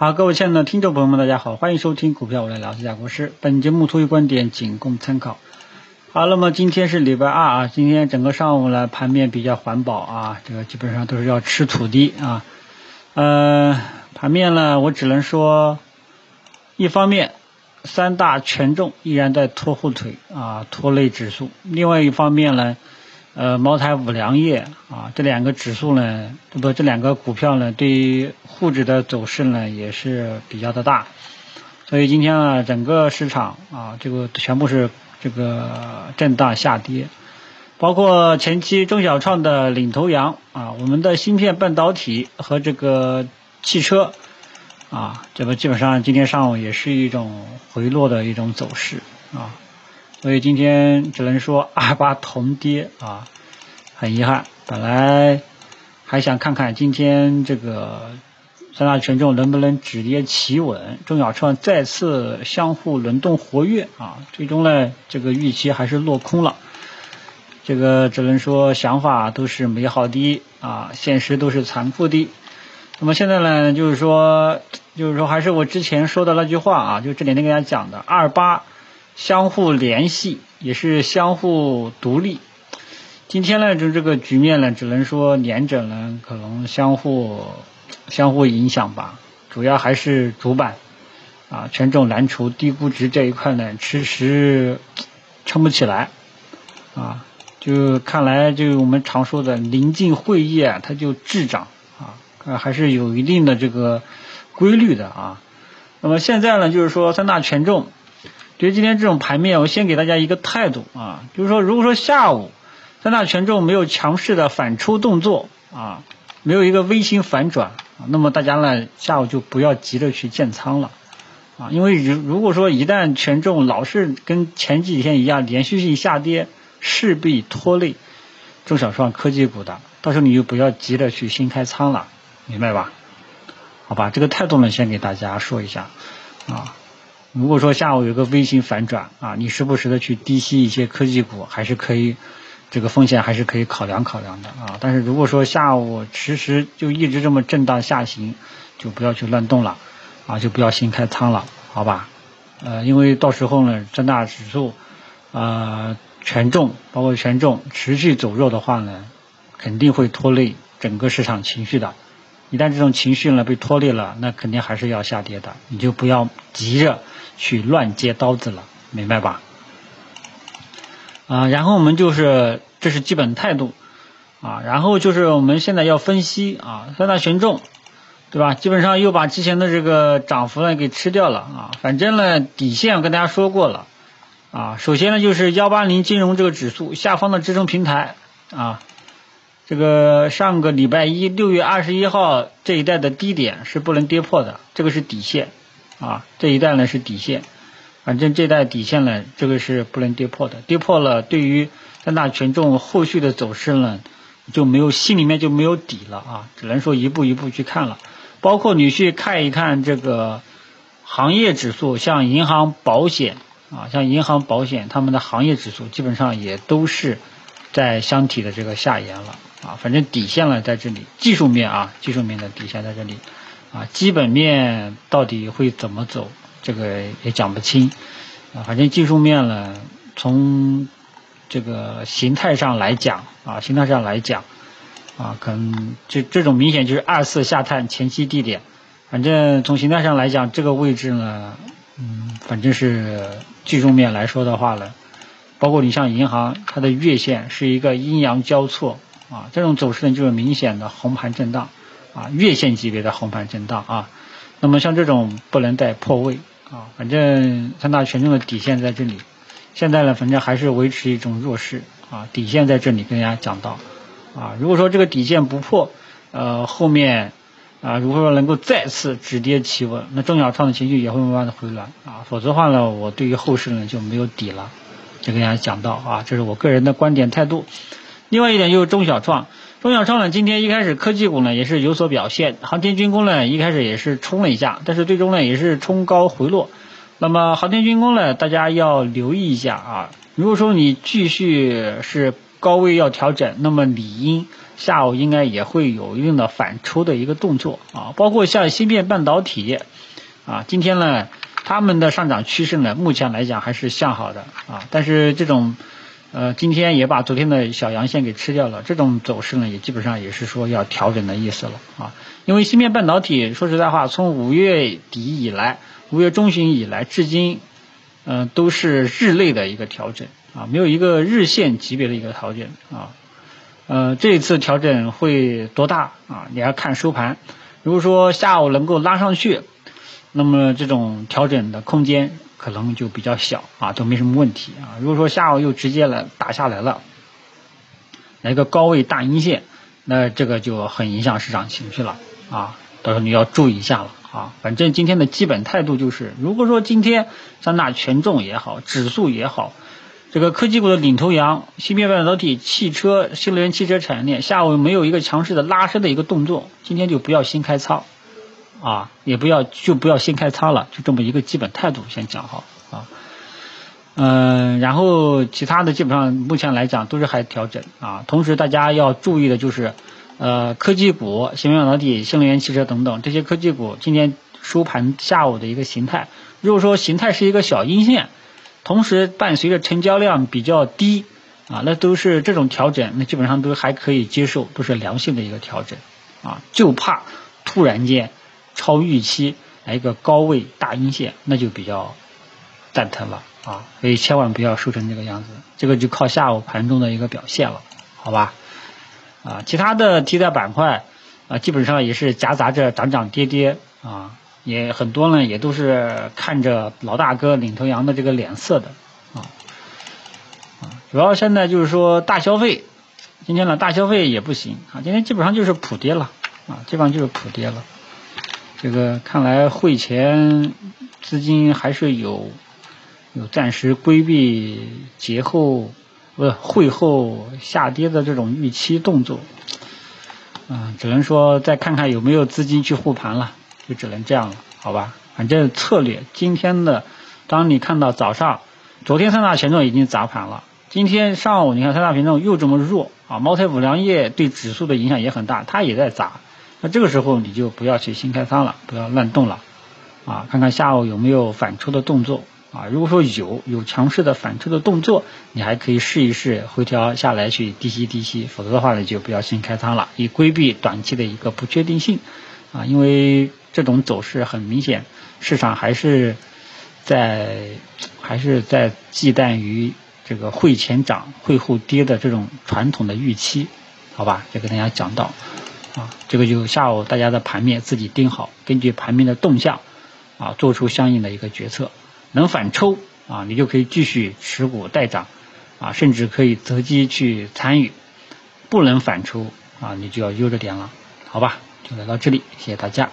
好，各位亲爱的听众朋友们，大家好，欢迎收听股票我来聊一下国师。本节目图于观点仅供参考。好，那么今天是礼拜二啊，今天整个上午呢盘面比较环保啊，这个基本上都是要吃土的啊。呃，盘面呢，我只能说，一方面三大权重依然在拖后腿啊，拖累指数；另外一方面呢。呃，茅台、五粮液啊，这两个指数呢，不，这两个股票呢，对于沪指的走势呢，也是比较的大。所以今天呢，整个市场啊，这个全部是这个震荡下跌，包括前期中小创的领头羊啊，我们的芯片半导体和这个汽车啊，这个基本上今天上午也是一种回落的一种走势啊。所以今天只能说二八同跌啊，很遗憾。本来还想看看今天这个三大权重能不能止跌企稳，中小创再次相互轮动活跃啊，最终呢这个预期还是落空了。这个只能说想法都是美好的啊，现实都是残酷的。那么现在呢，就是说，就是说还是我之前说的那句话啊，就这两天跟大家讲的二八。相互联系也是相互独立。今天呢，就这个局面呢，只能说连着呢，可能相互相互影响吧。主要还是主板啊，权重蓝筹、低估值这一块呢，迟迟撑不起来啊。就看来，就我们常说的临近会议啊，它就滞涨啊，还是有一定的这个规律的啊。那么现在呢，就是说三大权重。对于今天这种盘面，我先给大家一个态度啊，就是说，如果说下午三大权重没有强势的反抽动作啊，没有一个微型反转，那么大家呢下午就不要急着去建仓了啊，因为如如果说一旦权重老是跟前几天一样连续性下跌，势必拖累中小创科技股的，到时候你就不要急着去新开仓了，明白吧？好吧，这个态度呢先给大家说一下啊。如果说下午有个微型反转啊，你时不时的去低吸一些科技股，还是可以，这个风险还是可以考量考量的啊。但是如果说下午迟迟就一直这么震荡下行，就不要去乱动了啊，就不要新开仓了，好吧？呃，因为到时候呢，三大指数啊权重包括权重持续走弱的话呢，肯定会拖累整个市场情绪的。一旦这种情绪呢被拖累了，那肯定还是要下跌的，你就不要急着。去乱接刀子了，明白吧？啊，然后我们就是这是基本态度啊，然后就是我们现在要分析啊，三大权重，对吧？基本上又把之前的这个涨幅呢给吃掉了啊，反正呢底线我跟大家说过了啊，首先呢就是幺八零金融这个指数下方的支撑平台啊，这个上个礼拜一六月二十一号这一带的低点是不能跌破的，这个是底线。啊，这一带呢是底线，反正这带底线呢，这个是不能跌破的。跌破了，对于三大权重后续的走势呢，就没有心里面就没有底了啊，只能说一步一步去看了。包括你去看一看这个行业指数，像银行、保险啊，像银行、保险，他们的行业指数基本上也都是在箱体的这个下沿了啊。反正底线了在这里，技术面啊，技术面的底线在这里。啊，基本面到底会怎么走，这个也讲不清。啊，反正技术面呢，从这个形态上来讲，啊，形态上来讲，啊，可能这这种明显就是二次下探前期低点。反正从形态上来讲，这个位置呢，嗯，反正是技术面来说的话呢，包括你像银行，它的月线是一个阴阳交错，啊，这种走势呢就是明显的红盘震荡。啊，月线级别的红盘震荡啊，那么像这种不能带破位啊，反正三大权重的底线在这里，现在呢，反正还是维持一种弱势啊，底线在这里跟大家讲到啊，如果说这个底线不破，呃，后面啊，如果说能够再次止跌企稳，那中小创的情绪也会慢慢的回暖啊，否则的话呢，我对于后市呢就没有底了，就跟大家讲到啊，这是我个人的观点态度。另外一点就是中小创。中小创呢，今天一开始科技股呢也是有所表现，航天军工呢一开始也是冲了一下，但是最终呢也是冲高回落。那么航天军工呢，大家要留意一下啊。如果说你继续是高位要调整，那么理应下午应该也会有一定的反抽的一个动作啊，包括像芯片半导体啊，今天呢，他们的上涨趋势呢，目前来讲还是向好的啊，但是这种呃，今天也把昨天的小阳线给吃掉了，这种走势呢，也基本上也是说要调整的意思了啊，因为芯片半导体说实在话，从五月底以来，五月中旬以来至今，嗯，都是日内的一个调整。啊，没有一个日线级别的一个调整啊，呃，这一次调整会多大啊？你要看收盘。如果说下午能够拉上去，那么这种调整的空间可能就比较小啊，都没什么问题啊。如果说下午又直接来打下来了，来个高位大阴线，那这个就很影响市场情绪了啊，到时候你要注意一下了啊。反正今天的基本态度就是，如果说今天三大权重也好，指数也好。这个科技股的领头羊，芯片半导体、汽车、新能源汽车产业链，下午没有一个强势的拉升的一个动作，今天就不要新开仓，啊，也不要就不要新开仓了，就这么一个基本态度先讲好啊。嗯，然后其他的基本上目前来讲都是还调整啊。同时大家要注意的就是，呃，科技股、芯片半导体、新能源汽车等等这些科技股今天收盘下午的一个形态，如果说形态是一个小阴线。同时伴随着成交量比较低啊，那都是这种调整，那基本上都还可以接受，都是良性的一个调整啊，就怕突然间超预期来一个高位大阴线，那就比较蛋疼了啊，所以千万不要收成这个样子，这个就靠下午盘中的一个表现了，好吧？啊，其他的题材板块啊，基本上也是夹杂着涨涨跌跌啊。也很多呢，也都是看着老大哥领头羊的这个脸色的啊啊，主要现在就是说大消费，今天呢大消费也不行啊，今天基本上就是普跌了啊，基本上就是普跌了。这个看来汇前资金还是有有暂时规避节后不是会后下跌的这种预期动作啊，只能说再看看有没有资金去护盘了。就只能这样了，好吧？反正策略，今天的，当你看到早上，昨天三大权重已经砸盘了，今天上午你看三大权重又这么弱啊，茅台、五粮液对指数的影响也很大，它也在砸，那这个时候你就不要去新开仓了，不要乱动了，啊，看看下午有没有反抽的动作啊，如果说有有强势的反抽的动作，你还可以试一试回调下来去低吸低吸，否则的话呢就不要新开仓了，以规避短期的一个不确定性啊，因为。这种走势很明显，市场还是在还是在忌惮于这个会前涨会后跌的这种传统的预期，好吧？就跟大家讲到啊，这个就下午大家的盘面自己盯好，根据盘面的动向啊，做出相应的一个决策。能反抽啊，你就可以继续持股待涨啊，甚至可以择机去参与；不能反抽啊，你就要悠着点了，好吧？就来到这里，谢谢大家。